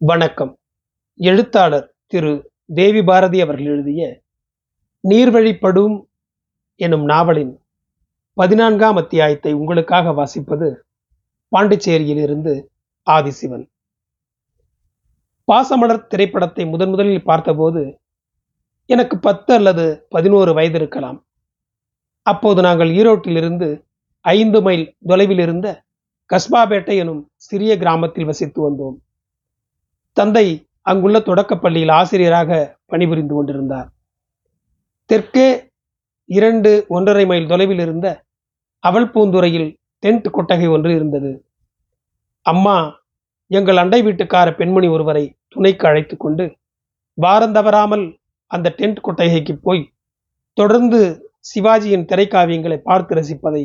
வணக்கம். எழுத்தாளர் திரு. தேவி பாரதி அவர்கள் எழுதிய நீர்வழிப்படும் எனும் நாவலின் பதினான்காம் அத்தியாயத்தை உங்களுக்காக வாசிப்பது பாண்டிச்சேரியிலிருந்து ஆதிசிவன். பாசமலர் திரைப்படத்தை முதன் முதலில் பார்த்தபோது எனக்கு பத்து அல்லது பதினோரு வயது இருக்கலாம். அப்போது நாங்கள் ஈரோட்டிலிருந்து ஐந்து மைல் தொலைவில் இருந்த கஸ்பாபேட்டை எனும் சிறிய கிராமத்தில் வசித்து வந்தோம். தந்தை அங்குள்ள தொடக்கப் பள்ளியில் ஆசிரியராக பணிபுரிந்து கொண்டிருந்தார். தெற்கே இரண்டு ஒன்றரை மைல் தொலைவில் இருந்த அவள் பூந்துறையில் டென்ட் கொட்டகை ஒன்று இருந்தது. அம்மா எங்கள் அண்டை வீட்டுக்கார பெண்மணி ஒருவரை துணைக்கு அழைத்து கொண்டு வாரம் தவறாமல் அந்த டென்ட் கொட்டகைக்கு போய் தொடர்ந்து சிவாஜியின் திரைக்காவியங்களை பார்த்து ரசிப்பதை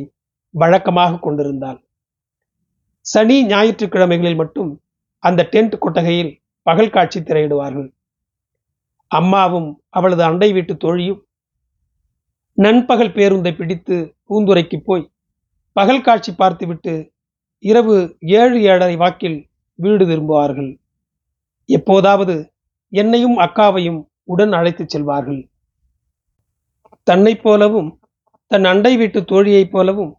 வழக்கமாக கொண்டிருந்தாள். சனி ஞாயிற்றுக்கிழமைகளில் மட்டும் அந்த டென்ட் கொட்டகையில் பகல் காட்சி திரையிடுவார்கள். அம்மாவும் அவளது அண்டை வீட்டு தோழியும் நண்பகல் பேருந்தை பிடித்து பூந்துரைக்கு போய் பகல் காட்சி பார்த்துவிட்டு இரவு ஏழு ஏழரை வாக்கில் வீடு திரும்புவார்கள். எப்போதாவது என்னையும் அக்காவையும் உடன் அழைத்துச் செல்வார்கள். தன்னைப் போலவும் தன் அண்டை வீட்டு தோழியைப் போலவும்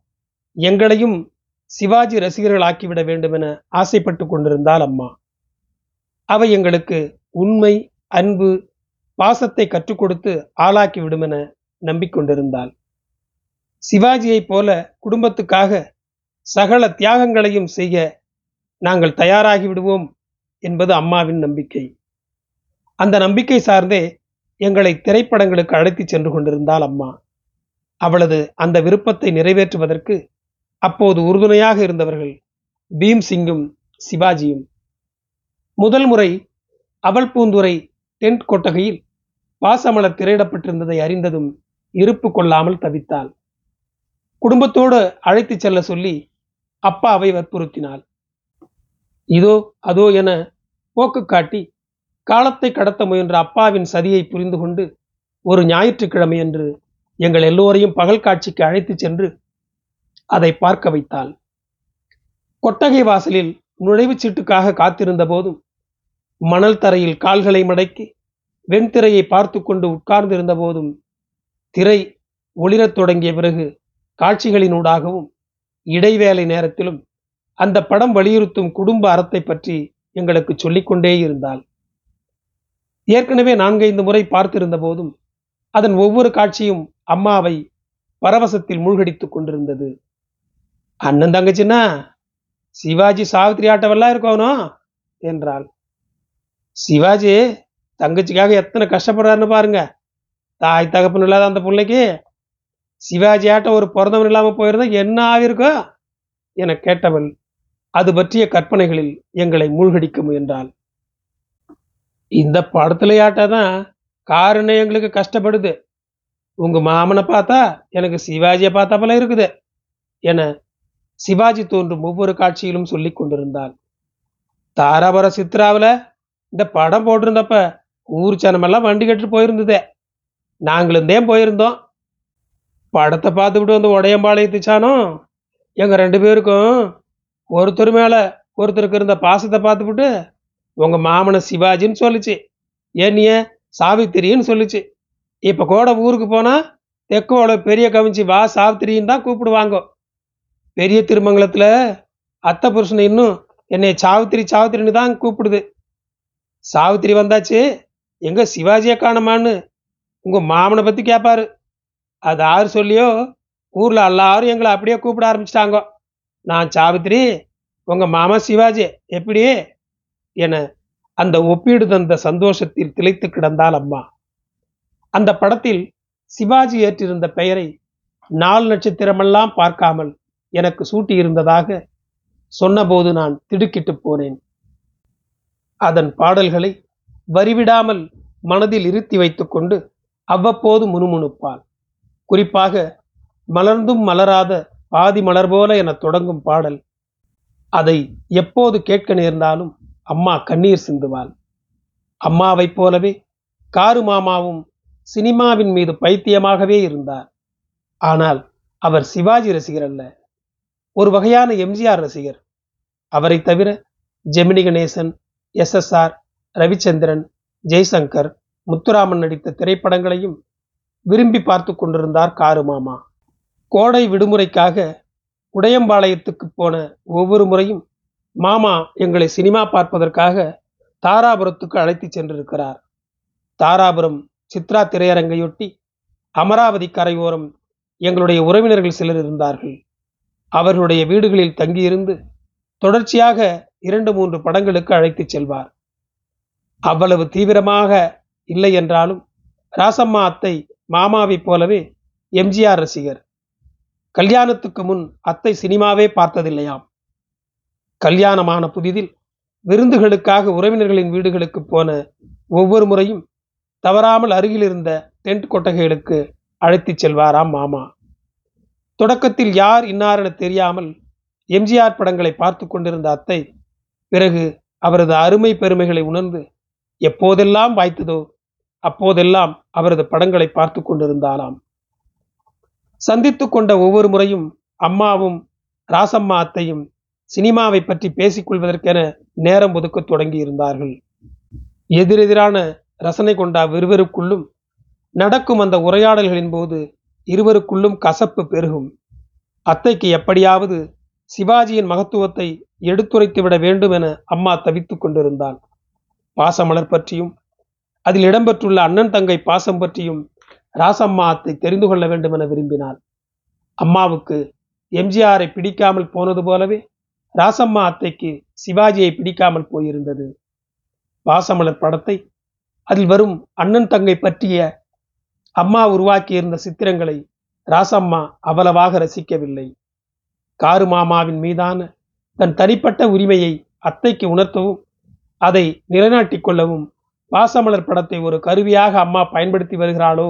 எங்களையும் சிவாஜி ரசிகர்கள் ஆக்கிவிட வேண்டும் என ஆசைப்பட்டு கொண்டிருந்தாள் அம்மா. அவை எங்களுக்கு உண்மை அன்பு பாசத்தை கற்றுக் கொடுத்து ஆளாக்கி என நம்பிக்கொண்டிருந்தாள். சிவாஜியைப் போல குடும்பத்துக்காக சகல தியாகங்களையும் செய்ய நாங்கள் தயாராகி விடுவோம் என்பது அம்மாவின் நம்பிக்கை. அந்த நம்பிக்கை சார்ந்தே எங்களை திரைப்படங்களுக்கு அழைத்துச் சென்று கொண்டிருந்தாள் அம்மா. அவளது அந்த விருப்பத்தை நிறைவேற்றுவதற்கு அப்போது உறுதுணையாக இருந்தவர்கள் பீம் சிங்கும் சிவாஜியும் முதல் முறை அவள் பூந்துரை டென்ட் கொட்டகையில் பாசமலர் திரையிடப்பட்டிருந்ததை அறிந்ததும் இருப்பு கொள்ளாமல் தவித்தாள். குடும்பத்தோடு அழைத்துச் செல்ல சொல்லி அப்பாவை வற்புறுத்தினாள். இதோ அதோ என போக்கு காட்டி காலத்தை கடத்த முயன்ற அப்பாவின் சதியை புரிந்து கொண்டு ஒரு ஞாயிற்றுக்கிழமை என்று எங்கள் எல்லோரையும் பகல் காட்சிக்கு அழைத்துச் சென்று அதை பார்க்க வைத்தாள். கொட்டகை வாசலில் நுழைவுச் சீட்டுக்காக காத்திருந்த போதும் மணல் தரையில் கால்களை மடக்கி வெண்திரையை பார்த்து கொண்டு உட்கார்ந்திருந்த போதும் திரை ஒளிரத் தொடங்கிய பிறகு காட்சிகளினூடாகவும் இடைவேளை நேரத்திலும் அந்த படம் வலியுறுத்தும் குடும்ப அறத்தை பற்றி எங்களுக்கு சொல்லிக்கொண்டே இருந்தாள். ஏற்கனவே நான்கைந்து முறை பார்த்திருந்த போதும் அதன் ஒவ்வொரு காட்சியும் அம்மாவை பரவசத்தில் மூழ்கடித்துக் கொண்டிருந்தது. அண்ணன் தங்கச்சின்னா சிவாஜி சாவித்திரி ஆட்டவெல்லாம் இருக்கணும் என்றாள். சிவாஜி தங்கச்சிக்காக எத்தனை கஷ்டப்படுறாருன்னு பாருங்க. தாய் தகப்பன் இல்லாத அந்த பிள்ளைக்கு சிவாஜி ஆட்டம் ஒரு பிறந்தவன் இல்லாமல் போயிருந்தா என்ன ஆகிருக்கோ என கேட்டவள் அது பற்றிய கற்பனைகளில் எங்களை மூழ்கடிக்க முயன்றாள். இந்த படத்துல தான் காரணம் எங்களுக்கு கஷ்டப்படுது. உங்க மாமனை பார்த்தா எனக்கு சிவாஜியை பார்த்தா போல இருக்குது என சிவாஜி தோன்றும் ஒவ்வொரு காட்சியிலும் சொல்லி கொண்டிருந்தாள். தாராபுர சித்ராவில் இந்த படம் போட்டிருந்தப்ப ஊர் ஜனமெல்லாம் வண்டி கட்டு போயிருந்ததே. நாங்களும் தான் போயிருந்தோம். படத்தை பார்த்துக்கிட்டு வந்து உடையம்பாளையத்து சாணம் எங்கள் ரெண்டு பேருக்கும் ஒருத்தர் மேலே ஒருத்தருக்கு இருந்த பாசத்தை பார்த்துக்கிட்டு உங்கள் மாமனை சிவாஜின்னு சொல்லிச்சு. என்னைய சாவித்திரின்னு சொல்லிச்சு. இப்போ கூட ஊருக்கு போனால் தெக்கோட பெரிய கவிஞ்சி வா சாவித்திரின்னு தான் கூப்பிடுவாங்க. பெரிய திருமங்கலத்தில் அத்தை புருஷனை இன்னும் என்னை சாவித்திரி சாவித்திரின்னு தான் கூப்பிடுது. சாவித்திரி வந்தாச்சு. எங்க சிவாஜியை காணமான்னு உங்க மாமனை பத்தி கேட்பாரு அது ஆறு சொல்லியோ ஊர்ல எல்லாரும் எங்களை அப்படியே கூப்பிட ஆரம்பிச்சிட்டாங்க. நான் சாவித்திரி உங்க மாமா சிவாஜி எப்படி? என அந்த ஒப்பீடு தந்த சந்தோஷத்தில் திளைத்து கிடந்தால் அம்மா. அந்த படத்தில் சிவாஜி ஏற்றிருந்த பெயரை நாலு நட்சத்திரமெல்லாம் பார்க்காமல் எனக்கு சூட்டியிருந்ததாக சொன்னபோது நான் திடுக்கிட்டு போனேன். அதன் பாடல்களை வரிவிடாமல் மனதில் இருத்தி வைத்துக்கொண்டு அவ்வப்போது முணுமுணுப்பாள். குறிப்பாக மலர்ந்தும் மலராத பாதி மலர் போல என தொடங்கும் பாடல். அதை எப்போது கேட்க நேர்ந்தாலும் அம்மா கண்ணீர் சிந்துவாள். அம்மாவைப் போலவே காரு மாமாவும் சினிமாவின் மீது பைத்தியமாகவே இருந்தார். ஆனால் அவர் சிவாஜி ரசிகர் அல்ல. ஒரு வகையான எம்ஜிஆர் ரசிகர். அவரை தவிர ஜெமினி கணேசன் எஸ்எஸ்ஆர் ரவிச்சந்திரன் ஜெய்சங்கர் முத்துராமன் நடித்த திரைப்படங்களையும் விரும்பி பார்த்து கொண்டிருந்தார் காரு மாமா கோடை விடுமுறைக்காக உடையம்பாளையத்துக்கு போன ஒவ்வொரு முறையும் மாமா எங்களை சினிமா பார்ப்பதற்காக தாராபுரத்துக்கு அழைத்து சென்றிருக்கிறார். தாராபுரம் சித்ரா திரையரங்கையொட்டி அமராவதி கரையோரம் எங்களுடைய உறவினர்கள் சிலர் இருந்தார்கள். அவர்களுடைய வீடுகளில் தங்கியிருந்து தொடர்ச்சியாக இரண்டு மூன்று படங்களுக்கு அழைத்துச் செல்வார். அவ்வளவு தீவிரமாக இல்லை என்றாலும் ராசம்மா அத்தை மாமாவைப் போலவே எம்ஜிஆர் ரசிகர். கல்யாணத்துக்கு முன் அத்தை சினிமாவே பார்த்ததில்லையாம். கல்யாணமான புதிதில் விருந்துகளுக்காக உறவினர்களின் வீடுகளுக்கு போன ஒவ்வொரு முறையும் தவறாமல் அருகில் இருந்த டென்ட் கொட்டகைகளுக்கு அழைத்துச் செல்வாராம் மாமா. தொடக்கத்தில் யார் இன்னாரென தெரியாமல் எம்ஜிஆர் படங்களை பார்த்து கொண்டிருந்த அத்தை பிறகு அவரது அருமை பெருமைகளை உணர்ந்து எப்போதெல்லாம் வாய்த்ததோ அப்போதெல்லாம் அவரது படங்களை பார்த்து கொண்டிருந்தாராம். சந்தித்து கொண்ட ஒவ்வொரு முறையும் அம்மாவும் ராசம்மா அத்தையும் சினிமாவை பற்றி பேசிக்கொள்வதற்கென நேரம் ஒதுக்க தொடங்கி இருந்தார்கள். எதிரெதிரான ரசனை கொண்ட இருவருக்குள்ளும் நடக்கும் அந்த உரையாடல்களின் போது இருவருக்குள்ளும் கசப்பு பெருகும். அத்தைக்கு எப்படியாவது சிவாஜியின் மகத்துவத்தை எடுத்துரைத்துவிட வேண்டும் என அம்மா தவித்துக் கொண்டிருந்தாள். பாசமலர் பற்றியும் அதில் இடம்பெற்றுள்ள அண்ணன் தங்கை பாசம் பற்றியும் ராசம்மா அத்தை தெரிந்து கொள்ள வேண்டும் என விரும்பினாள். அம்மாவுக்கு எம்ஜிஆரை பிடிக்காமல் போனது போலவே ராசம்மா அத்தைக்கு சிவாஜியை பிடிக்காமல் போயிருந்தது. பாசமலர் படத்தை அதில் வரும் அண்ணன் தங்கை பற்றிய அம்மா உருவாக்கியிருந்த சித்திரங்களை ராசம்மா அவ்வளவாக ரசிக்கவில்லை. காரு மாமாவின் மீதான தன் தனிப்பட்ட உரிமையை அத்தைக்கு உணர்த்தவும் அதை நிலைநாட்டிக் கொள்ளவும் பாசமலர் படத்தை ஒரு கருவியாக அம்மா பயன்படுத்தி வருகிறாளோ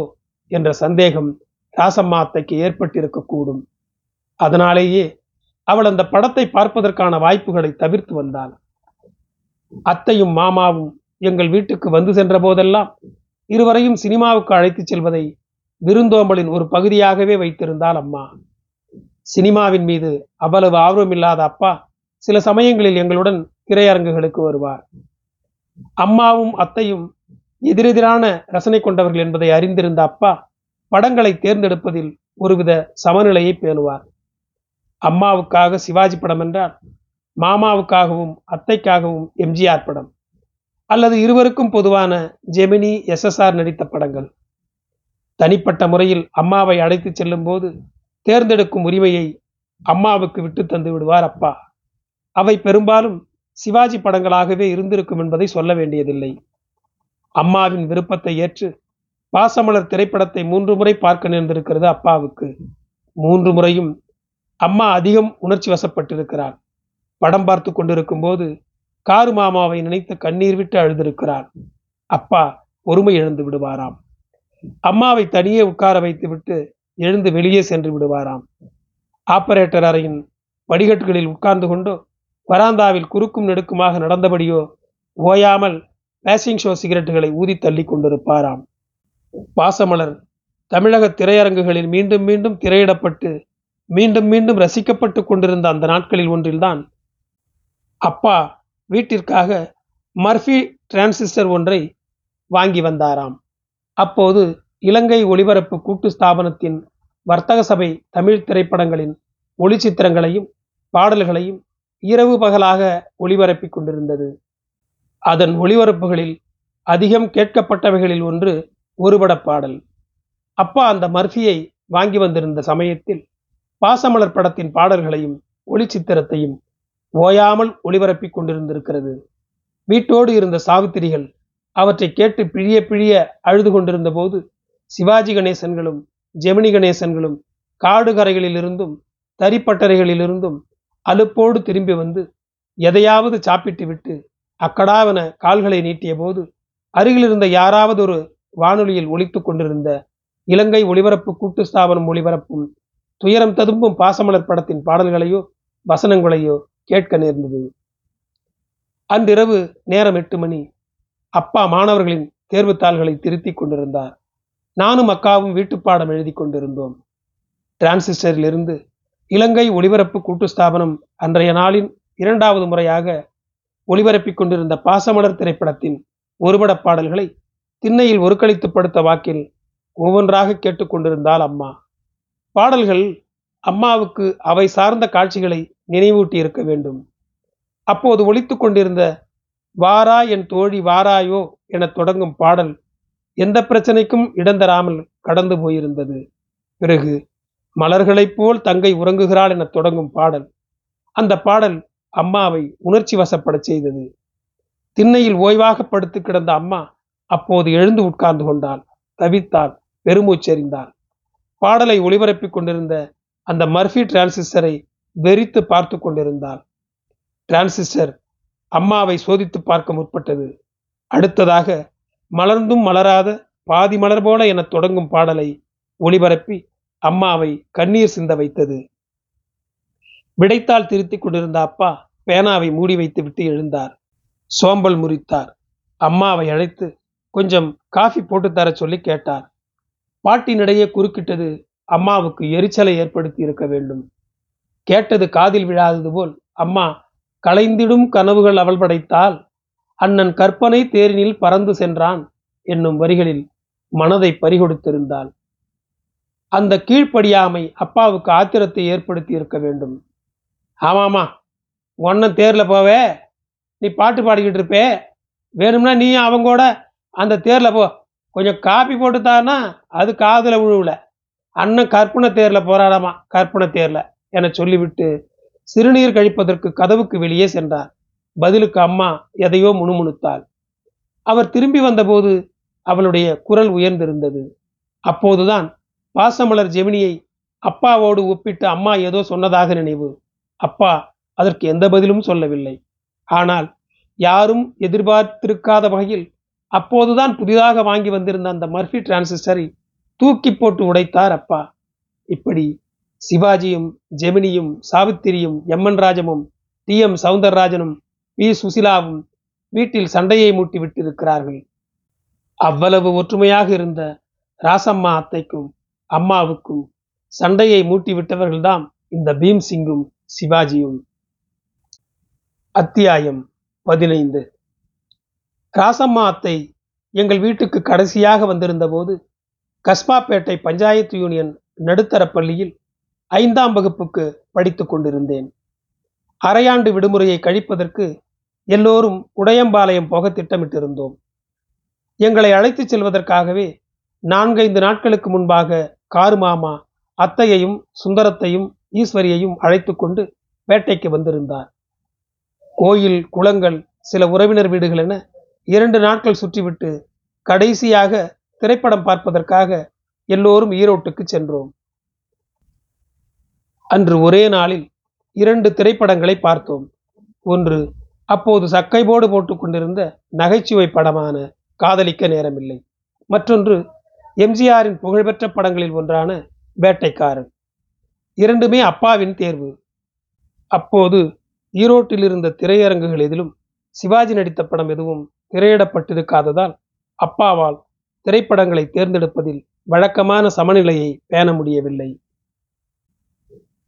என்ற சந்தேகம் ராசம்மா அத்தைக்கு ஏற்பட்டிருக்கக்கூடும். அதனாலேயே அவள் அந்த படத்தை பார்ப்பதற்கான வாய்ப்புகளை தவிர்த்து வந்தாள். அத்தையும் மாமாவும் எங்கள் வீட்டுக்கு வந்து சென்ற போதெல்லாம் இருவரையும் சினிமாவுக்கு அழைத்துச் செல்வதை விருந்தோம்பலின் ஒரு பகுதியாகவே வைத்திருந்தாள் அம்மா. சினிமாவின் மீது அவ்வளவு ஆர்வமில்லாத அப்பா சில சமயங்களில் எங்களுடன் திரையரங்குகளுக்கு வருவார். அம்மாவும் அத்தையும் எதிரெதிரான ரசனை கொண்டவர்கள் என்பதை அறிந்திருந்த அப்பா படங்களை தேர்ந்தெடுப்பதில் ஒருவித சமநிலையை பேணுவார். அம்மாவுக்காக சிவாஜி படம் என்றால் மாமாவுக்காகவும் அத்தைக்காகவும் எம்ஜிஆர் படம் அல்லது இருவருக்கும் பொதுவான ஜெமினி எஸ்எஸ்ஆர் நடித்த படங்கள். தனிப்பட்ட முறையில் அம்மாவை அழைத்து செல்லும் போது தேர்ந்தெடுக்கும் உரிமையை அம்மாவுக்கு விட்டு தந்து விடுவார் அப்பா. அவை பெரும்பாலும் சிவாஜி படங்களாகவே இருந்திருக்கும் என்பதை சொல்ல வேண்டியதில்லை. அம்மாவின் விருப்பத்தை ஏற்று பாசமலர் திரைப்படத்தை மூன்று முறை பார்க்க நேர்ந்திருக்கிறது அப்பாவுக்கு. மூன்று முறையும் அம்மா அதிகம் உணர்ச்சி வசப்பட்டிருக்கிறார் படம் பார்த்து கொண்டிருக்கும் போது காரு மாமாவை நினைத்து கண்ணீர் விட்டு அழுதிருக்கிறார் அப்பா பொறுமை எழுந்து விடுவாராம். அம்மாவை தனியே உட்கார வைத்துவிட்டு எழுந்து வெளியே சென்று விடுவாராம். ஆபரேட்டர் அறையின் படிகட்டுகளில் உட்கார்ந்து கொண்டோ வராந்தாவில் குறுக்கும் நெடுக்குமாக நடந்தபடியோ ஓயாமல் பேசிங் ஷோ சிகரெட்டுகளை ஊதி தள்ளி கொண்டிருப்பாராம். பாசமலர் தமிழக திரையரங்குகளில் மீண்டும் மீண்டும் திரையிடப்பட்டு மீண்டும் மீண்டும் ரசிக்கப்பட்டு கொண்டிருந்த அந்த நாட்களில் ஒன்றில்தான் அப்பா வீட்டிற்காக மர்ஃபி டிரான்சிஸ்டர் ஒன்றை வாங்கி வந்தாராம். அப்போது இலங்கை ஒளிபரப்பு கூட்டு ஸ்தாபனத்தின் வர்த்தக சபை தமிழ் திரைப்படங்களின் ஒளிச்சித்திரங்களையும் பாடல்களையும் இரவு பகலாக ஒளிபரப்பிக் கொண்டிருந்தது. அதன் ஒளிபரப்புகளில் அதிகம் கேட்கப்பட்டவைகளில் ஒன்று ஒருபட பாடல் அப்பா அந்த மர்ஃபியை வாங்கி வந்திருந்த சமயத்தில் பாசமலர் படத்தின் பாடல்களையும் ஒளிச்சித்திரத்தையும் ஓயாமல் ஒளிபரப்பிக் கொண்டிருந்திருக்கிறது. வீட்டோடு இருந்த சாவித்திரிகள் அவற்றை கேட்டு பிழிய பிழிய அழுது கொண்டிருந்த போது சிவாஜி கணேசன்களும் ஜெமினி கணேசன்களும் காடு கரைகளிலிருந்தும் தரிப்பட்டறைகளிலிருந்தும் அலுப்போடு திரும்பி வந்து எதையாவது சாப்பிட்டு விட்டு அக்கடாவென கால்களை நீட்டிய போது அருகிலிருந்த யாராவது ஒரு வானொலியில் ஒழித்து கொண்டிருந்த இலங்கை ஒளிபரப்பு கூட்டு ஸ்தாபனம் ஒளிபரப்பும் துயரம் ததும்பும் பாசமலர் படத்தின் பாடல்களையோ வசனங்களையோ கேட்க நேர்ந்தது. அன்றிரவு நேரம் எட்டு மணி. அப்பா மாணவர்களின் தேர்வுத்தாள்களை திருத்திக் கொண்டிருந்தார். நானும் அக்காவும் வீட்டுப்பாடம் எழுதி கொண்டிருந்தோம். டிரான்சிஸ்டரிலிருந்து இலங்கை ஒளிபரப்பு கூட்டு ஸ்தாபனம் அன்றைய நாளின் இரண்டாவது முறையாக ஒளிபரப்பிக் கொண்டிருந்த பாசமலர் திரைப்படத்தின் ஒருபட பாடல்களை திண்ணையில் ஒருக்களித்து படுத்த வாக்கில் ஒவ்வொன்றாக கேட்டுக்கொண்டிருந்தாள் அம்மா. பாடல்கள் அம்மாவுக்கு அவை சார்ந்த காட்சிகளை நினைவூட்டி இருக்க வேண்டும். அப்போது ஒழித்து கொண்டிருந்த வாரா என் தோழி வாராயோ என தொடங்கும் பாடல் எந்த பிரச்சனைக்கும் இடந்தராமல் கடந்து போயிருந்தது. பிறகு மலர்களைப் போல் தங்கை உறங்குகிறாள் என தொடங்கும் பாடல். அந்த பாடல் அம்மாவை உணர்ச்சி வசப்படச் செய்தது. திண்ணையில் ஓய்வாக படுத்து கிடந்த அம்மா அப்போது எழுந்து உட்கார்ந்து கொண்டாள். தவித்தாள் பெருமூச்செறிந்தாள். பாடலை ஒளிபரப்பிக் கொண்டிருந்த அந்த மர்ஃபி டிரான்சிஸ்டரை வெறித்து பார்த்து கொண்டிருந்தாள். டிரான்சிஸ்டர் அம்மாவை சோதித்து பார்க்க முற்பட்டது. அடுத்ததாக மலர்ந்தும் மலராத பாதி மலர் போல என தொடங்கும் பாடலை ஒளிபரப்பி அம்மாவை கண்ணீர் சிந்த வைத்தது. விடைத்தால் திருத்திக் கொண்டிருந்த அப்பா பேனாவை மூடி வைத்து விட்டு எழுந்தார். சோம்பல் முறித்தார். அம்மாவை அழைத்து கொஞ்சம் காஃபி போட்டு தர சொல்லி கேட்டார். பாட்டினிடையே குறுக்கிட்டது அம்மாவுக்கு எரிச்சலை ஏற்படுத்தி இருக்க வேண்டும். கேட்டது காதில் விழாதது போல் அம்மா களைந்திடும் கனவுகள் அவள் படைத்தால் அண்ணன் கற்பனை தேரினில் பறந்து சென்றான் என்னும் வரிகளில் மனதை பறிகொடுத்திருந்தாள். அந்த கீழ்ப்படியாமை அப்பாவுக்கு ஆத்திரத்தை ஏற்படுத்தி இருக்க வேண்டும். ஆமாமா ஒன்னும் தேர்ல போவே நீ பாட்டு பாடிக்கிட்டு இருப்பே. வேணும்னா நீ அவங்க அந்த தேர்ல போ. கொஞ்சம் காப்பி போட்டு அது காதுல விழுவல. அண்ணன் கற்பனை தேர்ல போராடாமா கற்பனை தேர்ல என சொல்லிவிட்டு சிறுநீர் கழிப்பதற்கு கதவுக்கு வெளியே சென்றார். பதிலுக்கு அம்மா எதையோ முணுமுணுத்தாள். அவர் திரும்பி வந்தபோது அவளுடைய குரல் உயர்ந்திருந்தது. அப்போதுதான் பாசமலர் ஜெமினியை அப்பாவோடு ஒப்பிட்டு அம்மா ஏதோ சொன்னதாக நினைவு. அப்பா அதற்கு எந்த பதிலும் சொல்லவில்லை. ஆனால் யாரும் எதிர்பார்த்திருக்காத வகையில் அப்போதுதான் புதிதாக வாங்கி வந்திருந்த அந்த மர்ஃபி டிரான்சிஸ்டரை தூக்கி போட்டு உடைத்தார் அப்பா. இப்படி சிவாஜியும் ஜெமினியும் சாவித்திரியும் எம்என் ராஜமும் டி எம் சவுந்தரராஜனும் வி. சுசிலாவும் வீட்டில் சண்டையை மூட்டி விட்டிருக்கிறார்கள் அவ்வளவு ஒற்றுமையாக இருந்த ராசம்மா அத்தைக்கும் அம்மாவுக்கும் சண்டையை மூட்டி விட்டவர்கள்தான் இந்த பீம் சிங்கும் சிவாஜியும். அத்தியாயம் பதினைந்து. ராசம்மா அத்தை எங்கள் வீட்டுக்கு கடைசியாக வந்திருந்த போது கஸ்பாப்பேட்டை பஞ்சாயத்து யூனியன் நடுத்தர பள்ளியில் ஐந்தாம் வகுப்புக்கு படித்துக் கொண்டிருந்தேன். அரையாண்டு விடுமுறையை கழிப்பதற்கு எல்லோரும் உடையம்பாளையம் போக திட்டமிட்டிருந்தோம். எங்களை அழைத்துச் செல்வதற்காகவே நான்கைந்து நாட்களுக்கு முன்பாக காரு மாமா அத்தையையும் சுந்தரத்தையும் ஈஸ்வரியையும் அழைத்து கொண்டு வேட்டைக்கு வந்திருந்தார். கோயில் குளங்கள் சில உறவினர் வீடுகள் என இரண்டு நாட்கள் சுற்றிவிட்டு கடைசியாக திரைப்படம் பார்ப்பதற்காக எல்லோரும் ஈரோட்டுக்கு சென்றோம். அன்று ஒரே நாளில் இரண்டு திரைப்படங்களை பார்த்தோம். ஒன்று அப்போது சக்கைபோடு போட்டுக்கொண்டிருந்த கொண்டிருந்த நகைச்சுவை படமான காதலிக்க நேரமில்லை. மற்றொன்று எம்ஜிஆரின் புகழ்பெற்ற படங்களில் ஒன்றான வேட்டைக்காரன். இரண்டுமே அப்பாவின் தேர்வு. அப்போது ஈரோட்டில் இருந்த திரையரங்குகள் எதிலும் சிவாஜி நடித்த படம் எதுவும் திரையிடப்பட்டிருக்காததால் அப்பாவால் திரைப்படங்களை தேர்ந்தெடுப்பதில் வழக்கமான சமநிலையை பேண முடியவில்லை.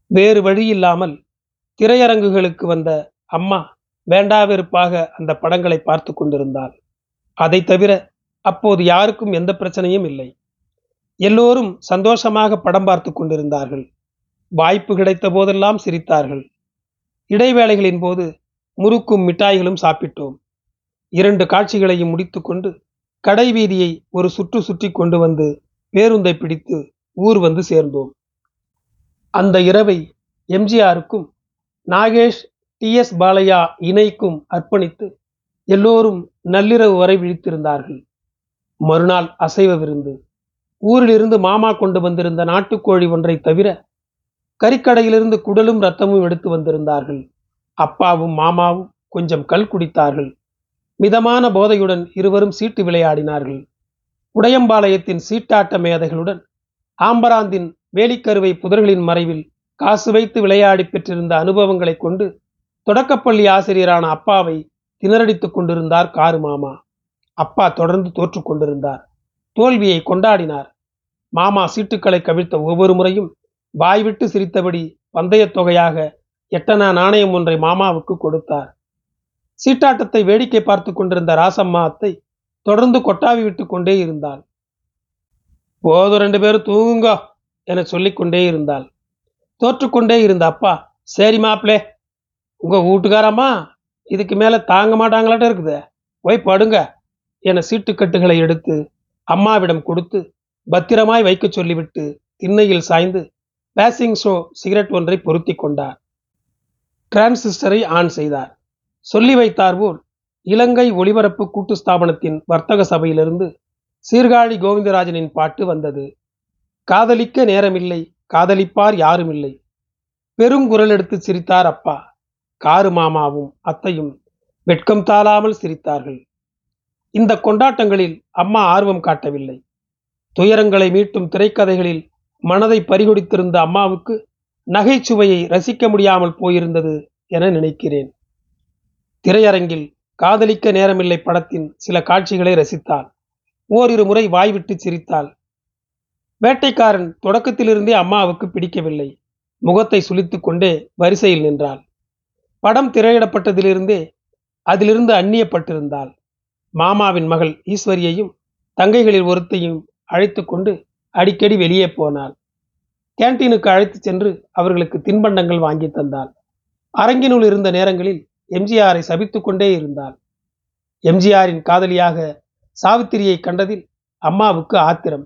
வேறு வழியில்லாமல் திரையரங்குகளுக்கு வந்த அம்மா வேண்டாவிருப்பாக அந்த படங்களை பார்த்து கொண்டிருந்தாள். அதை தவிர அப்போது யாருக்கும் எந்த பிரச்சனையும் இல்லை. எல்லோரும் சந்தோஷமாக படம் பார்த்து கொண்டிருந்தார்கள். வாய்ப்பு கிடைத்த போதெல்லாம் சிரித்தார்கள். இடைவேளைகளின் போது முறுக்கும் மிட்டாய்களும் சாப்பிட்டோம். இரண்டு காட்சிகளையும் முடித்துக்கொண்டு கடை வீதியை ஒரு சுற்று சுற்றி கொண்டு வந்து பேருந்தை பிடித்து ஊர் வந்து சேர்ந்தோம். அந்த இரவை எம்ஜிஆருக்கும் நாகேஷ் டி எஸ் பாலையா இணைக்கும் அர்ப்பணித்து எல்லோரும் நள்ளிரவு வரை விழித்திருந்தார்கள். மறுநாள் அசைவ விருந்து. ஊரிலிருந்து மாமா கொண்டு வந்திருந்த நாட்டுக்கோழி ஒன்றை தவிர கறிக்கடையிலிருந்து குடலும் ரத்தமும் எடுத்து வந்திருந்தார்கள். அப்பாவும் மாமாவும் கொஞ்சம் கல் குடித்தார்கள். மிதமான போதையுடன் இருவரும் சீட்டு விளையாடினார்கள். உடையம்பாளையத்தின் சீட்டாட்ட மேதைகளுடன் ஆம்பராந்தின் வேலிக்கருவை புதர்களின் மறைவில் காசு வைத்து விளையாடி பெற்றிருந்த அனுபவங்களை கொண்டு தொடக்கப்பள்ளி ஆசிரியரான அப்பாவை திணறடித்துக் கொண்டிருந்தார் காரு மாமா. அப்பா தொடர்ந்து தோற்று கொண்டிருந்தார். தோல்வியை கொண்டாடினார். மாமா சீட்டுக்களை கவிழ்த்த ஒவ்வொரு முறையும் வாய்விட்டு சிரித்தபடி பந்தயத் தொகையாக எட்டனா நாணயம் ஒன்றை மாமாவுக்கு கொடுத்தார். சீட்டாட்டத்தை வேடிக்கை பார்த்து கொண்டிருந்த ராசம்மா அத்தை தொடர்ந்து கொட்டாவி விட்டு கொண்டே இருந்தாள். போதும் ரெண்டு பேரும் தூங்குங்க என சொல்லிக்கொண்டே இருந்தாள். தோற்றுக்கொண்டே இருந்த அப்பா சரி மாப்பிளே உங்க வீட்டுக்காரம்மா இதுக்கு மேல தாங்க மாட்டாங்களாட்ட இருக்குது. போய் படுங்க. என சீட்டுக்கட்டுகளை எடுத்து அம்மாவிடம் கொடுத்து பத்திரமாய் வைக்க சொல்லிவிட்டு திண்ணையில் சாய்ந்து பேசிங் ஷோ சிகரெட் ஒன்றை பொருத்தி கொண்டார். டிரான்சிஸ்டரை ஆன் செய்தார். சொல்லி வைத்தார் போல் இலங்கை ஒளிபரப்பு கூட்டு ஸ்தாபனத்தின் வர்த்தக சபையிலிருந்து சீர்காழி கோவிந்தராஜனின் பாட்டு வந்தது. காதலிக்க நேரமில்லை காதலிப்பார் யாருமில்லை. பெருங்குரல் எடுத்து சிரித்தார் அப்பா. காரு மாமாவும் அத்தையும் வெட்கம் தாழாமல் சிரித்தார்கள். இந்த கொண்டாட்டங்களில் அம்மா ஆர்வம் காட்டவில்லை. துயரங்களை மீட்டும் திரைக்கதைகளில் மனதை பறிகொடித்திருந்த அம்மாவுக்கு நகைச்சுவையை ரசிக்க முடியாமல் போயிருந்தது என நினைக்கிறேன். திரையரங்கில் காதலிக்க நேரமில்லை படத்தின் சில காட்சிகளை ரசித்தாள். ஓரிரு முறை வாய்விட்டு சிரித்தாள். வேட்டைக்காரன் தொடக்கத்திலிருந்தே அம்மாவுக்கு பிடிக்கவில்லை. முகத்தை சுளித்து கொண்டே வரிசையில் நின்றாள். படம் திரையிடப்பட்டதிலிருந்தே அதிலிருந்து அந்நியப்பட்டிருந்தாள். மாமாவின் மகள் ஈஸ்வரியையும் தங்கைகளில் ஒருத்தையும் அழைத்து கொண்டு அடிக்கடி வெளியே போனாள். கேன்டீனுக்கு அழைத்து சென்று அவர்களுக்கு தின்பண்டங்கள் வாங்கி தந்தாள். அரங்கினுள் இருந்த நேரங்களில் எம்ஜிஆரை சபித்துக் கொண்டே இருந்தாள். எம்ஜிஆரின் காதலியாக சாவித்திரியை கண்டதில் அம்மாவுக்கு ஆத்திரம்.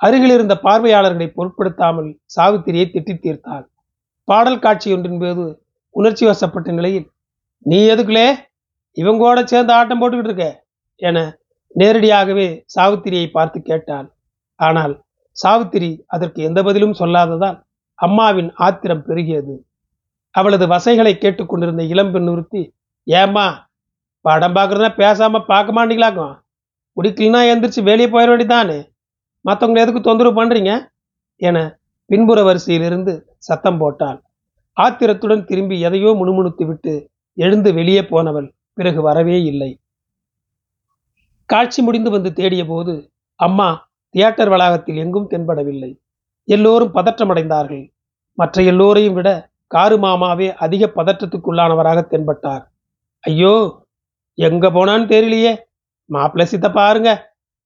அருகில் இருந்த பார்வையாளர்களை பொருட்படுத்தாமல் சாவித்திரியை திட்டி தீர்த்தாள். பாடல் காட்சியொன்றின் போது உணர்ச்சி வசப்பட்ட நிலையில் நீ எதுக்குலே? இவங்கோட சேர்ந்து ஆட்டம் போட்டுக்கிட்டு இருக்க? என நேரடியாகவே சாவித்திரியை பார்த்து கேட்டாள். ஆனால் சாவித்திரி அதற்கு எந்த பதிலும் சொல்லாததால் அம்மாவின் ஆத்திரம் பெருகியது. அவளது வசைகளை கேட்டுக்கொண்டிருந்த இளம்பெண் நிறுத்தி ஏம்மா படம் பார்க்குறதுனா பேசாம பார்க்க மாட்டீங்களாக்கும் பிடிக்கலனா எந்திரிச்சு வெளியே போயிட வேண்டியதானே மற்றவங்களை எதுக்கு தொந்தரவு பண்றீங்க? என பின்புற வரிசையிலிருந்து சத்தம் போட்டாள். ஆத்திரத்துடன் திரும்பி எதையோ முணுமுணுத்து விட்டு எழுந்து வெளியே போனவள் பிறகு வரவே இல்லை. காட்சி முடிந்து வந்து தேடிய போது அம்மா தியேட்டர் வளாகத்தில் எங்கும் தென்படவில்லை. எல்லோரும் பதற்றமடைந்தார்கள். மற்ற எல்லோரையும் விட காரு மாமாவே அதிக பதற்றத்துக்குள்ளானவராக தென்பட்டார். ஐயோ எங்க போனான்னு தெரியலையே. மாப்பிள்ளை சித்த பாருங்க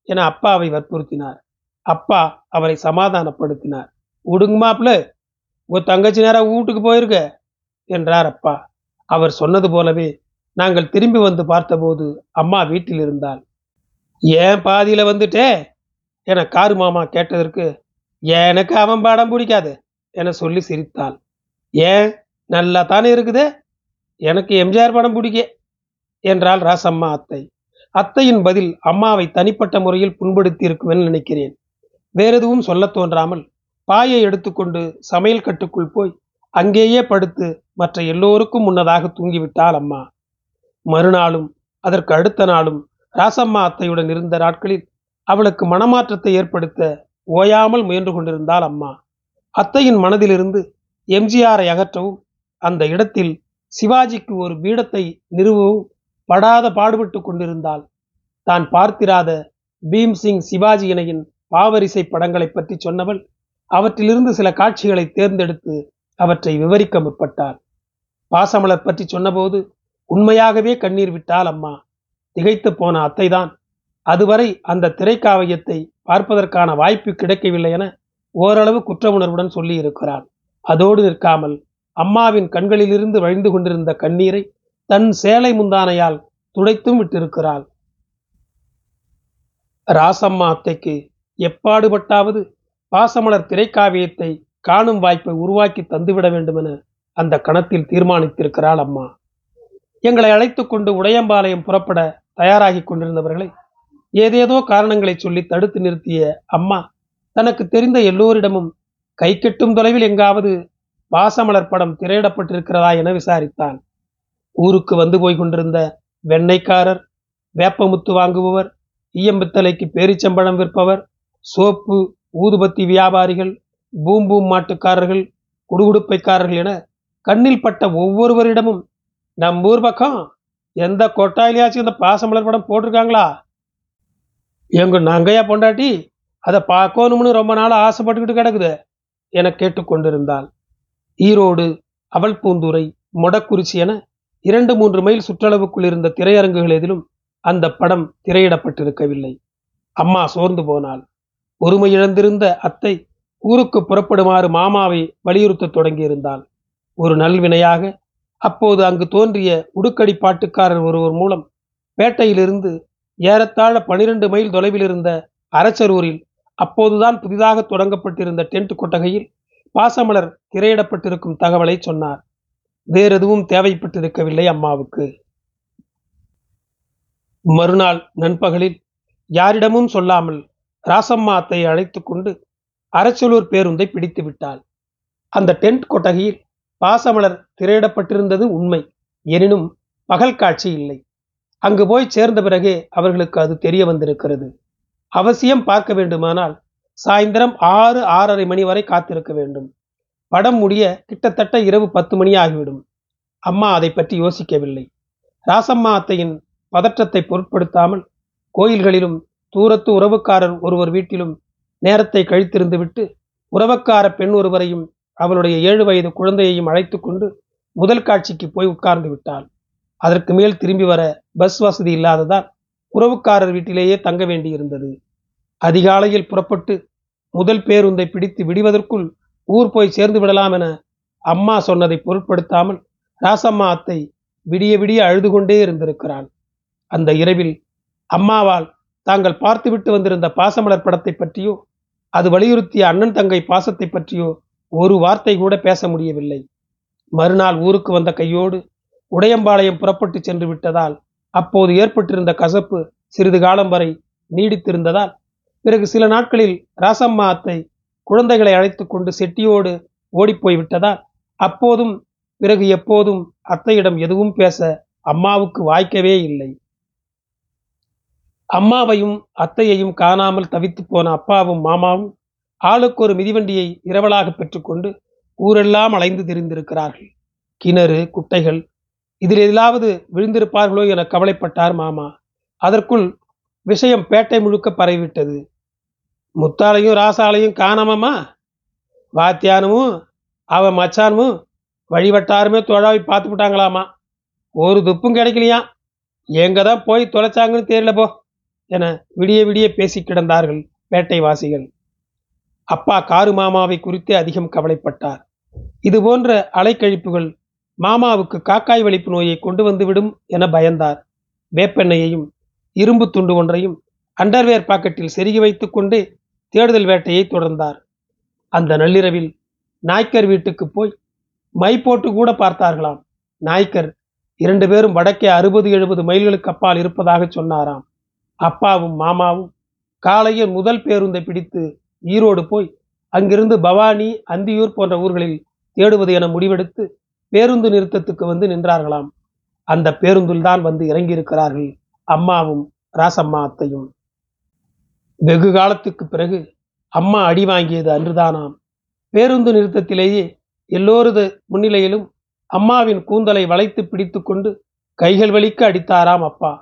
என அப்பாவை வற்புறுத்தினார். அப்பா அவரை சமாதானப்படுத்தினார். விடுங்க மாப்பிள்ள. உன் தங்கச்சி நேராக வீட்டுக்கு போயிருக்க என்றார் அப்பா. அவர் சொன்னது போலவே நாங்கள் திரும்பி வந்து பார்த்தபோது அம்மா வீட்டில் இருந்தாள். ஏன் பாதியில வந்துட்டே? என காரு மாமா கேட்டதற்கு எனக்கு அவன் படம் பிடிக்காது என சொல்லி சிரித்தாள். ஏன்? நல்லா தானே இருக்குது? எனக்கு எம்ஜிஆர் படம் பிடிக்க என்றாள் ராசம்மா அத்தை. அத்தையின் பதில் அம்மாவை தனிப்பட்ட முறையில் புண்படுத்தி இருக்குமென்னு நினைக்கிறேன். வேறெதுவும் சொல்ல தோன்றாமல் பாயை எடுத்துக்கொண்டு சமையல் கட்டுக்குள் போய் அங்கேயே படுத்து மற்ற எல்லோருக்கும் முன்னதாக தூங்கிவிட்டாள் அம்மா. மறுநாளும் அதற்கு அடுத்த நாளும் ராசம்மா அத்தையுடன் இருந்த நாட்களில் அவளுக்கு மனமாற்றத்தை ஏற்படுத்த ஓயாமல் முயன்று கொண்டிருந்தாள் அம்மா. அத்தையின் மனதிலிருந்து எம்ஜிஆரை அகற்றவும் அந்த இடத்தில் சிவாஜிக்கு ஒரு பீடத்தை நிறுவவும் படாத பாடுபட்டு கொண்டிருந்தாள். தான் பார்த்திராத பீம்சிங் சிவாஜி இணையின் பாவரிசை படங்களை பற்றி சொன்னவள் அவற்றிலிருந்து சில காட்சிகளை தேர்ந்தெடுத்து அவற்றை விவரிக்க முற்பட்டார். பாசமலர் பற்றி சொன்னபோது உண்மையாகவே கண்ணீர் விட்டால் அம்மா திகைத்து போன அத்தைதான். அதுவரை அந்த திரைக்காவியத்தை பார்ப்பதற்கான வாய்ப்பு கிடைக்கவில்லை என ஓரளவு குற்ற உணர்வுடன் சொல்லியிருக்கிறான் அதோடு நிற்காமல் அம்மாவின் கண்களிலிருந்து வழிந்து கொண்டிருந்த கண்ணீரை தன் சேலை முந்தானையால் துடைத்தும் விட்டிருக்கிறாள். ராசம்மா அத்தைக்கு எப்பாடுபட்டாவது பாசமலர் திரைக்காவியத்தை காணும் வாய்ப்பை உருவாக்கி தந்துவிட வேண்டும் என அந்த கணத்தில் தீர்மானித்திருக்கிறாள் அம்மா. எங்களை அழைத்து கொண்டு உடையம்பாளையம் புறப்பட தயாராகி கொண்டிருந்தவர்களை ஏதேதோ காரணங்களை சொல்லி தடுத்து நிறுத்திய அம்மா தனக்கு தெரிந்த எல்லோரிடமும் கை கெட்டும் தொலைவில் எங்காவது பாசமலர் படம் திரையிடப்பட்டிருக்கிறதா என விசாரித்தான். ஊருக்கு வந்து போய் கொண்டிருந்த வெண்ணெய்க்காரர் வேப்பமுத்து வாங்குபவர் ஈயம்பித்தலைக்கு பேரிச்சம்பழம் விற்பவர் சோப்பு ஊதுபத்தி வியாபாரிகள் பூம் பூம் மாட்டுக்காரர்கள் குடுகுடுப்பைக்காரர்கள் என கண்ணில் பட்ட ஒவ்வொருவரிடமும் நம் ஊர் பக்கம் எந்த கொட்டாயிலையாச்சும் இந்த பாசமலர் படம் போட்டிருக்காங்களா? எங்க நங்கையா பொண்டாட்டி அதை பார்க்கணும்னு ரொம்ப நாள் ஆசைப்பட்டுக்கிட்டு கிடக்குது என கேட்டுக்கொண்டிருந்தாள். ஈரோடு அவள் பூந்துரை மொடக்குறிச்சி என இரண்டு மூன்று மைல் சுற்றளவுக்குள் இருந்த திரையரங்குகள் எதிலும் அந்த படம் திரையிடப்பட்டிருக்கவில்லை. அம்மா சோர்ந்து போனாள். பொறுமை இழந்திருந்த அத்தை ஊருக்கு புறப்படுமாறு மாமாவை வலியுறுத்தத் தொடங்கியிருந்தாள். ஒரு நல்வினையாக அப்போது அங்கு தோன்றிய உடுக்கடி பாட்டுக்காரர் ஒருவர் மூலம் பேட்டையிலிருந்து ஏறத்தாழ பனிரெண்டு மைல் தொலைவில் இருந்த அரசரூரில் அப்போதுதான் புதிதாக தொடங்கப்பட்டிருந்த டென்ட் கொட்டகையில் பாசமலர் திரையிடப்பட்டிருக்கும் தகவலை சொன்னார். வேறெதுவும் தேவைப்பட்டிருக்கவில்லை அம்மாவுக்கு. மறுநாள் நண்பகலில் யாரிடமும் சொல்லாமல் ராசம்மா அழைத்து கொண்டு அரச்சலூர் பேருந்தை பிடித்து விட்டாள். அந்த டென்ட் கொட்டகையில் பாசமலர் திரையிடப்பட்டிருந்தது உண்மை எனினும் பகல் காட்சி இல்லை. அங்கு போய் சேர்ந்த பிறகே அவர்களுக்கு அது தெரிய வந்திருக்கிறது. அவசியம் பார்க்க வேண்டுமானால் சாயந்தரம் ஆறு ஆறரை மணி வரை காத்திருக்க வேண்டும். படம் முடிய கிட்டத்தட்ட இரவு பத்து மணி ஆகிவிடும். அம்மா அதை பற்றி யோசிக்கவில்லை. ராசம்மா அத்தையின் பதற்றத்தை பொருட்படுத்தாமல் கோயில்களிலும் தூரத்து உறவுக்காரர் ஒருவர் வீட்டிலும் நேரத்தை கழித்திருந்துவிட்டு உறவக்கார உறவுக்கார பெண் ஒருவரையும் அவளுடைய ஏழு வயது குழந்தையையும் அழைத்து கொண்டு முதல் காட்சிக்கு போய் உட்கார்ந்து விட்டாள். அதற்கு மேல் திரும்பி வர பஸ் வசதி இல்லாததால் உறவுக்காரர் வீட்டிலேயே தங்க வேண்டியிருந்தது. அதிகாலையில் புறப்பட்டு முதல் பேருந்தை பிடித்து விடுவதற்குள் ஊர் போய் சேர்ந்து விடலாம் என அம்மா சொன்னதை பொருட்படுத்தாமல் ராசம்மா அத்தை விடிய விடிய அழுது கொண்டே இருந்திருக்கிறான் அந்த இரவில் அம்மாவால் தாங்கள் பார்த்துவிட்டு வந்திருந்த பாசமலர் படத்தை பற்றியோ அது வலியுறுத்திய அண்ணன் தங்கை பாசத்தை பற்றியோ ஒரு வார்த்தை கூட பேச முடியவில்லை. மறுநாள் ஊருக்கு வந்த கையோடு உடையம்பாளையம் புறப்பட்டு சென்று விட்டதால் அப்போது ஏற்பட்டிருந்த கசப்பு சிறிது காலம் வரை நீடித்திருந்ததால் பிறகு சில நாட்களில் ராசம்மா அத்தை குழந்தைகளை அழைத்து கொண்டு செட்டியோடு ஓடிப்போய் விட்டதால் அப்போதும் பிறகு எப்போதும் அத்தையிடம் எதுவும் பேச அம்மாவுக்கு வாய்க்கவே இல்லை. அம்மாவையும் அத்தையையும் காணாமல் தவித்து போன அப்பாவும் மாமாவும் ஆளுக்கு ஒரு மிதிவண்டியை இரவலாக பெற்றுக்கொண்டு ஊரெல்லாம் அலைந்து திரிந்திருக்கிறார்கள். கிணறு குட்டைகள் இதில் எதிலாவது விழுந்திருப்பார்களோ என கவலைப்பட்டார் மாமா. அதற்குள் விஷயம் பேட்டை முழுக்க பரவிவிட்டது. முத்தாலையும் ராசாலையும் காணாமம்மா? வாத்தியானமும் அவன் மச்சானும் வழிவட்டாருமே தொழாவி பார்த்து விட்டாங்களாமா ஒரு துப்பும் கிடைக்கலையா? எங்க தான் போய் தொலைச்சாங்கன்னு தெரியல போ. என விடிய விடிய பேசி கிடந்தார்கள் பேட்டை வாசிகள் அப்பா காரு மாமாவை குறித்தே அதிகம் கவலைப்பட்டார். இது போன்ற அலைக்கழிப்புகள் மாமாவுக்கு காக்காய் வலிப்பு நோயை கொண்டு வந்துவிடும் என பயந்தார். வேப்பெண்ணையையும் இரும்பு துண்டு ஒன்றையும் அண்டர்வேர் பாக்கெட்டில் செருகி வைத்துக் கொண்டு தேடுதல் வேட்டையை தொடர்ந்தார். அந்த நள்ளிரவில் நாய்க்கர் வீட்டுக்கு போய் மை போட்டு கூட பார்த்தார்களாம். நாய்க்கர் இரண்டு பேரும் வடக்கே அறுபது எழுபது மைல்களுக்கு அப்பால் இருப்பதாக சொன்னாராம். அப்பாவும் மாமாவும் காலையில் முதல் பேருந்தை பிடித்து ஈரோடு போய் அங்கிருந்து பவானி அந்தியூர் போன்ற ஊர்களில் தேடுவது என முடிவெடுத்து பேருந்து நிறுத்தத்துக்கு வந்து நின்றார்களாம். அந்த பேருந்தில் தான் வந்து இறங்கியிருக்கிறார்கள் அம்மாவும் ராசம்மா அத்தையும். வெகு காலத்துக்கு பிறகு அம்மா அடி வாங்கியது அன்றுதானாம். பேருந்து நிறுத்தத்திலேயே எல்லோரது முன்னிலையிலும் அம்மாவின் கூந்தலை வளைத்து பிடித்து கொண்டு கைகள் வலிக்க அடித்தாராம் அப்பா.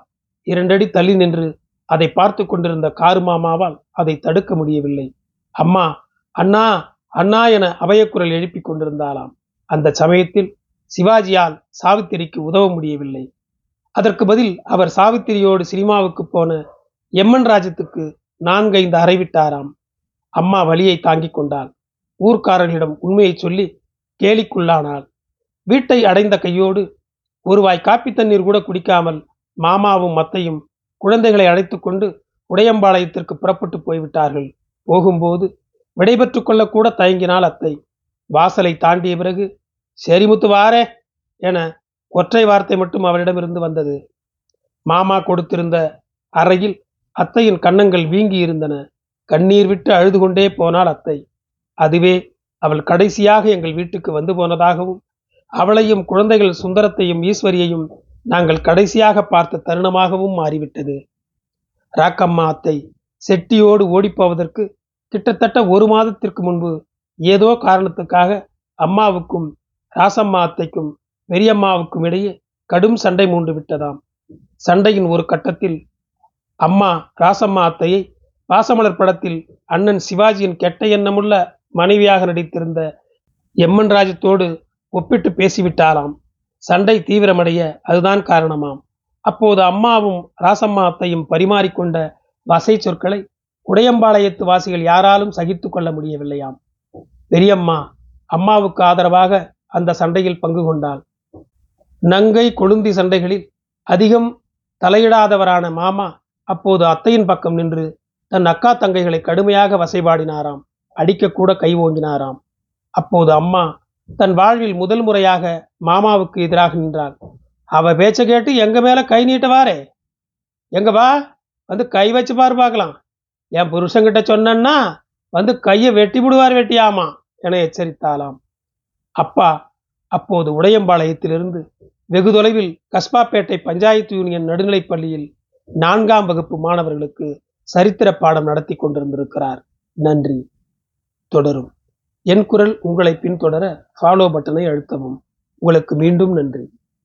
இரண்டடி தள்ளி நின்று அதை பார்த்து கொண்டிருந்த காரு மாமாவால் அதை தடுக்க முடியவில்லை. அம்மா அண்ணா அண்ணா என அபயக்குரல் எழுப்பிக் கொண்டிருந்தாளாம். அந்த சமயத்தில் சிவாஜியால் சாவித்திரிக்கு உதவ முடியவில்லை. அதற்கு பதில் அவர் சாவித்திரியோடு சினிமாவுக்கு போன எம்மன் ராஜத்துக்கு நான்கைந்து அறைவிட்டாராம் அம்மா வழியை தாங்கிக் கொண்டாள். ஊர்க்காரர்களிடம் உண்மையை சொல்லி கேலிக்குள்ளானாள். வீட்டை அடைந்த கையோடு ஒருவாய் காப்பி தண்ணீர் கூட குடிக்காமல் மாமாவும் மத்தையும் குழந்தைகளை அழைத்து கொண்டு உடையம்பாளையத்திற்கு புறப்பட்டு போய்விட்டார்கள். போகும்போது விடைபெற்று கொள்ளக்கூட தயங்கினாள் அத்தை. வாசலை தாண்டிய பிறகு சரி முத்து வாரே என ஒற்றை வார்த்தை மட்டும் அவரிடமிருந்து வந்தது. மாமா கொடுத்திருந்த அறையில் அத்தையின் கன்னங்கள் வீங்கி இருந்தன கண்ணீர் விட்டு அழுது கொண்டே போனாள் அத்தை. அதுவே அவள் கடைசியாக எங்கள் வீட்டுக்கு வந்து போனதாகவும் அவளையும் குழந்தைகள் சுந்தரத்தையும் ஈஸ்வரியையும் நாங்கள் கடைசியாக பார்த்த தருணமாகவும் மாறிவிட்டது. ராக்கம்மா அத்தை செட்டியோடு ஓடிப்போவதற்கு கிட்டத்தட்ட ஒரு மாதத்திற்கு முன்பு ஏதோ காரணத்துக்காக அம்மாவுக்கும் ராசம்மா அத்தைக்கும் பெரியம்மாவுக்கும் இடையே கடும் சண்டை மூண்டு விட்டதாம். சண்டையின் ஒரு கட்டத்தில் அம்மா ராசம்மா அத்தையை பாசமலர் படத்தில் அண்ணன் சிவாஜியின் கெட்ட எண்ணமுள்ள மனைவியாக நடித்திருந்த எம்மன் ராஜத்தோடு ஒப்பிட்டு பேசிவிட்டாராம். சண்டை தீவிரமடைய அதுதான் காரணமாம். அப்போது அம்மாவும் ராசம்மா அத்தையும் பரிமாறிக்கொண்ட வசை சொற்களை உடையம்பாளையத்து வாசிகள் யாராலும் சகித்துக் கொள்ள முடியவில்லையாம். பெரியம்மா அம்மாவுக்கு ஆதரவாக அந்த சண்டையில் பங்கு கொண்டாள். நங்கை கொழுந்தி சண்டைகளில் அதிகம் தலையிடாதவரான மாமா அப்போது அத்தையின் பக்கம் நின்று தன் அக்கா தங்கைகளை கடுமையாக வசைபாடினாராம். அடிக்கக்கூட கை ஓங்கினாராம். அப்போது அம்மா தன் வாழ்வில் முதல் முறையாக மாமாவுக்கு எதிராக நின்றாள் அவ பேச்சை கேட்டு எங்க மேல கை நீட்டவாரே? எங்க வா வந்து கை வச்சு பாரு பார்க்கலாம். என் புருஷன்கிட்ட சொன்னன்னா வந்து கையை வெட்டி விடுவார் வெட்டியாமா? என எச்சரித்தாளாம். அப்பா அப்போது உடையம்பாளையத்திலிருந்து வெகு தொலைவில் கஸ்பாப்பேட்டை பஞ்சாயத்து யூனியன் நடுநிலைப் பள்ளியில் நான்காம் வகுப்பு மாணவர்களுக்கு சரித்திர பாடம் நடத்தி கொண்டிருந்திருக்கிறார். நன்றி. தொடரும். என் குரல் உங்களை பின்தொடர ஃபாலோ பட்டனை அழுத்தவும். உங்களுக்கு மீண்டும் நன்றி.